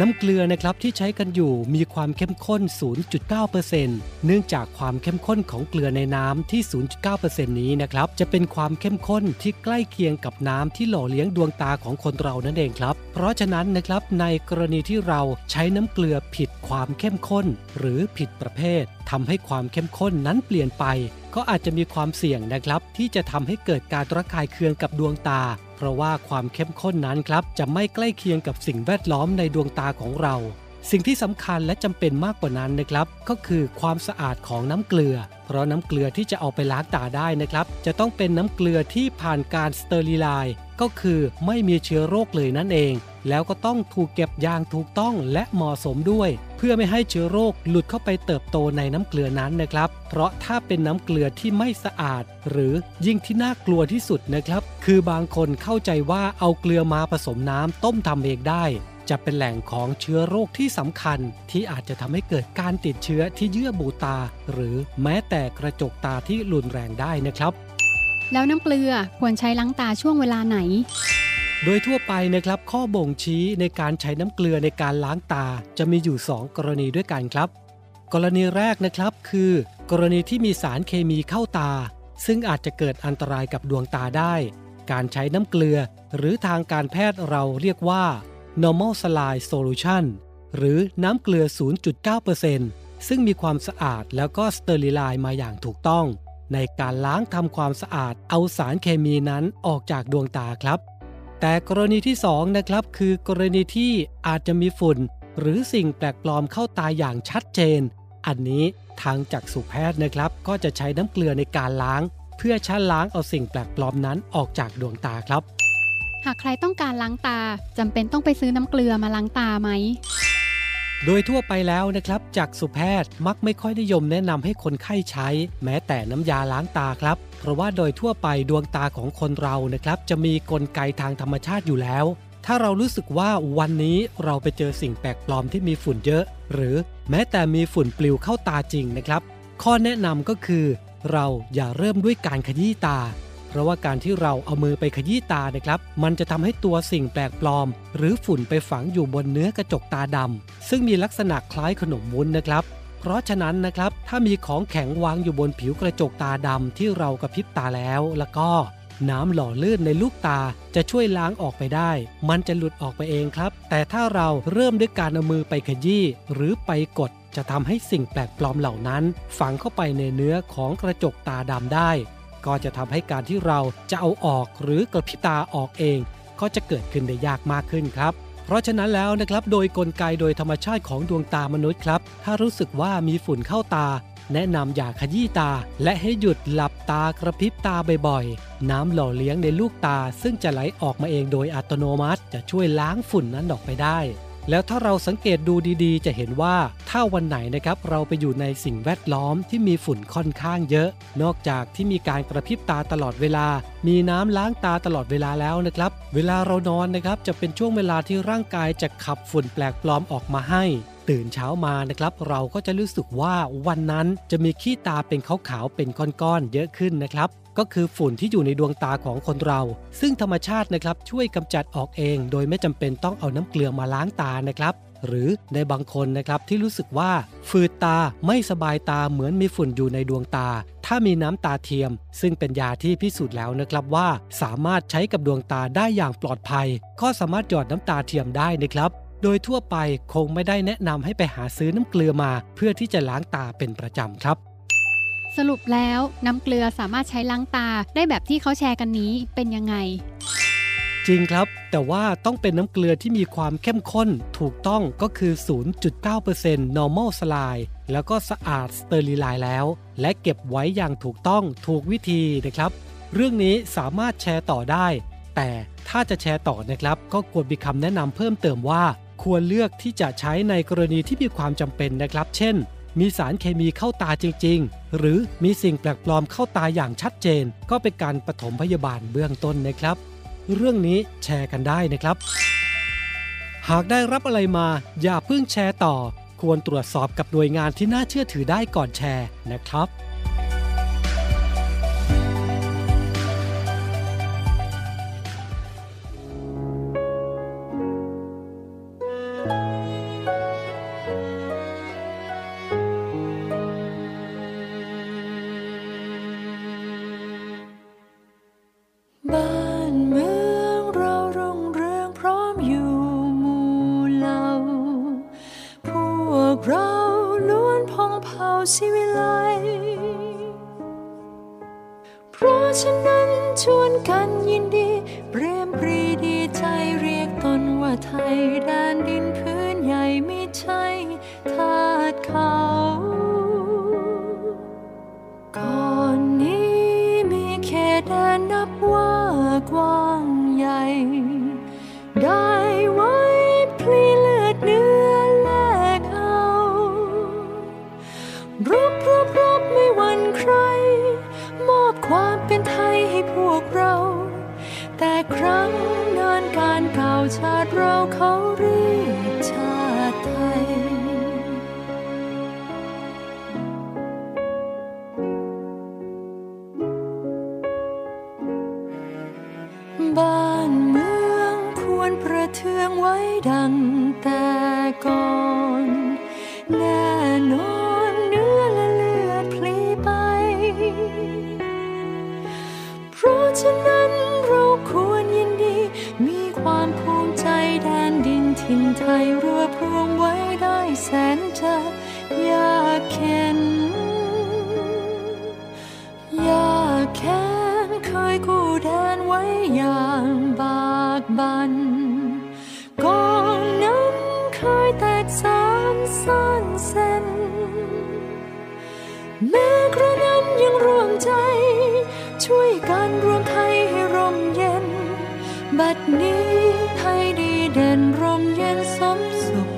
น้ำเกลือนะครับที่ใช้กันอยู่มีความเข้มข้น 0.9%เนื่องจากความเข้มข้นของเกลือในน้ำที่ 0.9%นี้นะครับจะเป็นความเข้มข้นที่ใกล้เคียงกับน้ำที่หล่อเลี้ยงดวงตาของคนเรานั่นเองครับ เพราะฉะนั้นนะครับในกรณีที่เราใช้น้ำเกลือผิดความเข้มข้น หรือผิดประเภททำให้ความเข้มข้นนั้นเปลี่ยนไป ก็อาจจะมีความเสี่ยงนะครับ ที่จะทำให้เกิดการระคายเคืองกับดวงตา เพราะว่าความเข้มข้นนั้นครับ จะไม่ใกล้เคียงกับสิ่งแวดล้อมในดวงตาของเรา สิ่งที่สำคัญและจำเป็นมากกว่านั้นนะครับ ก็คือความสะอาดของน้ำเกลือ เพราะน้ำเกลือที่จะเอาไปล้างตาได้นะครับ จะต้องเป็นน้ำเกลือที่ผ่านการสเตอริไลน์ก็คือไม่มีเชื้อโรคเลยนั่นเอง แล้วก็ต้องถูกเก็บอย่างถูกต้องและเหมาะสมด้วย เพื่อไม่ให้เชื้อโรคหลุดเข้าไปเติบโตในน้ำเกลือนั้นนะครับ เพราะถ้าเป็นน้ำเกลือที่ไม่สะอาด หรือยิ่งที่น่ากลัวที่สุดนะครับ คือบางคนเข้าใจว่าเอาเกลือมาผสมน้ำต้มทำเองได้ จะเป็นแหล่งของเชื้อโรคที่สำคัญ ที่อาจจะทำให้เกิดการติดเชื้อที่เยื่อบุตา หรือแม้แต่กระจกตาที่รุนแรงได้นะครับ แล้วน้ำเกลือควรใช้ล้างตาช่วงเวลาไหน โดยทั่วไปนะครับข้อบ่งชี้ในการใช้น้ำเกลือในการล้างตาจะมีอยู่ 2 กรณีด้วยกันครับ กรณีแรกนะครับคือ กรณีที่มีสารเคมีเข้าตา ซึ่งอาจจะเกิดอันตรายกับดวงตาได้ การใช้น้ำเกลือ หรือทางการแพทย์เราเรียกว่า normal saline solution หรือน้ำเกลือ 0.9%ซึ่งมีความสะอาดแล้วก็สเตอริไลน์มาอย่างถูกต้อง ในการล้างทำความสะอาดเอาสารเคมีนั้นออกจากดวงตาครับ แต่กรณีที่ 2 นะครับ คือกรณีที่อาจจะมีฝุ่น หรือสิ่งแปลกปลอมเข้าตาอย่างชัดเจน อันนี้ทางจักษุแพทย์นะครับ ก็จะใช้น้ำเกลือในการล้าง เพื่อชะล้างเอาสิ่งแปลกปลอมนั้นออกจากดวงตาครับ หากใครต้องการล้างตาจำเป็นต้องไปซื้อน้ำเกลือมาล้างตาไหม โดยทั่วไปแล้วนะครับจากสุแพทย์มักไม่ค่อยนิยมแนะนำให้คนไข้ใช้ แม้แต่น้ำยาล้างตาครับเพราะว่าโดยทั่วไปดวงตาของคนเรานะครับจะมีกลไกทางธรรมชาติอยู่แล้ว ถ้าเรารู้สึกว่าวันนี้เราไปเจอสิ่งแปลกปลอมที่มีฝุ่นเยอะ หรือแม้แต่มีฝุ่นปลิวเข้าตาจริงนะครับ ข้อแนะนำก็คือ เราอย่าเริ่มด้วยการขยี้ตา ราะว่าการที่เราเอามือไปขยี้ตานะครับ มันจะทำให้ตัวสิ่งแปลกปลอม หรือฝุ่นไปฝังอยู่บนเนื้อกระจกตาดำซึ่งมีลักษณะคล้ายขนมวุ้นนะครับ เพราะฉะนั้นนะครับ ถ้ามีของแข็งวางอยู่บนผิวกระจกตาดำที่เรากระพริบตาแล้ว แล้วก็น้ำหล่อลื่นในลูกตาจะช่วยล้างออกไปได้ มันจะหลุดออกไปเองครับ แต่ถ้าเราเริ่มด้วยการเอามือไปขยี้หรือไปกด จะทำให้สิ่งแปลกปลอมเหล่านั้น ฝังเข้าไปในเนื้อของกระจกตาดำได้ ก็จะทำให้การที่เราจะเอาออกหรือกระพริบตาออกเอง ก็จะเกิดขึ้นได้ยากมากขึ้นครับ เพราะฉะนั้นแล้วนะครับโดยกลไกโดยธรรมชาติของดวงตามนุษย์ครับ ถ้ารู้สึกว่ามีฝุ่นเข้าตา แนะนำอย่าขยี้ตา และให้หยุดหลับตากระพริบตาบ่อยๆ น้ำหล่อเลี้ยงในลูกตา ซึ่งจะไหลออกมาเองโดยอัตโนมัติ จะช่วยล้างฝุ่นนั้นออกไปได้ แล้วถ้าเราสังเกตดูดีๆ จะเห็นว่าถ้าวันไหนนะครับเราไปอยู่ในสิ่งแวดล้อมที่มีฝุ่นค่อนข้างเยอะ นอกจากที่มีการกระพริบตาตลอดเวลา มีน้ำล้างตาตลอดเวลาแล้วนะครับ เวลาเรานอนนะครับจะเป็นช่วงเวลาที่ร่างกายจะขับฝุ่นแปลกปลอมออกมาให้ ตื่นเช้ามานะครับ เราก็จะรู้สึกว่าวันนั้นจะมีขี้ตาเป็นขาวๆเป็นก้อนๆเยอะขึ้นนะครับ ก็คือฝุ่นที่อยู่ในดวงตาของคนเรา ซึ่งธรรมชาตินะครับช่วยกำจัดออกเอง โดยไม่จำเป็นต้องเอาน้ำเกลือมาล้างตานะครับหรือในบางคนนะครับที่รู้สึกว่าฝืดตาไม่สบายตาเหมือนมีฝุ่นอยู่ในดวงตา ถ้ามีน้ำตาเทียม ซึ่งเป็นยาที่พิสูจน์แล้วนะครับว่า สามารถใช้กับดวงตาได้อย่างปลอดภัย ก็สามารถหยอดน้ำตาเทียมได้นะครับ โดยทั่วไปคงไม่ได้แนะนำให้ไปหาซื้อน้ำเกลือมา เพื่อที่จะล้างตาเป็นประจำครับ สรุปแล้วน้ำเกลือสามารถใช้ล้างตาได้แบบที่เขาแชร์กันนี้เป็นยังไง จริงครับ แต่ว่าต้องเป็นน้ำเกลือที่มีความเข้มข้นถูกต้องก็คือ 0.9% normal saline แล้วก็สะอาดสเตอริไลน์แล้ว และเก็บไว้อย่างถูกต้องถูกวิธีนะครับ เรื่องนี้สามารถแชร์ต่อได้ แต่ถ้าจะแชร์ต่อนะครับ ก็ควรมีคำแนะนำเพิ่มเติมว่า ควรเลือกที่จะใช้ในกรณีที่มีความจำเป็นนะครับ เช่น มีสารเคมีเข้าตาจริง ๆ หรือมีสิ่งแปลกปลอมเข้าตาอย่างชัดเจน ก็เป็นการปฐมพยาบาลเบื้องต้นนะครับ เรื่องนี้แชร์กันได้นะครับ หากได้รับอะไรมาอย่าเพิ่งแชร์ต่อ ควรตรวจสอบกับหน่วยงานที่น่าเชื่อถือได้ก่อนแชร์นะครับ นี้ไทยดีเด่นร่มเย็นสมสุข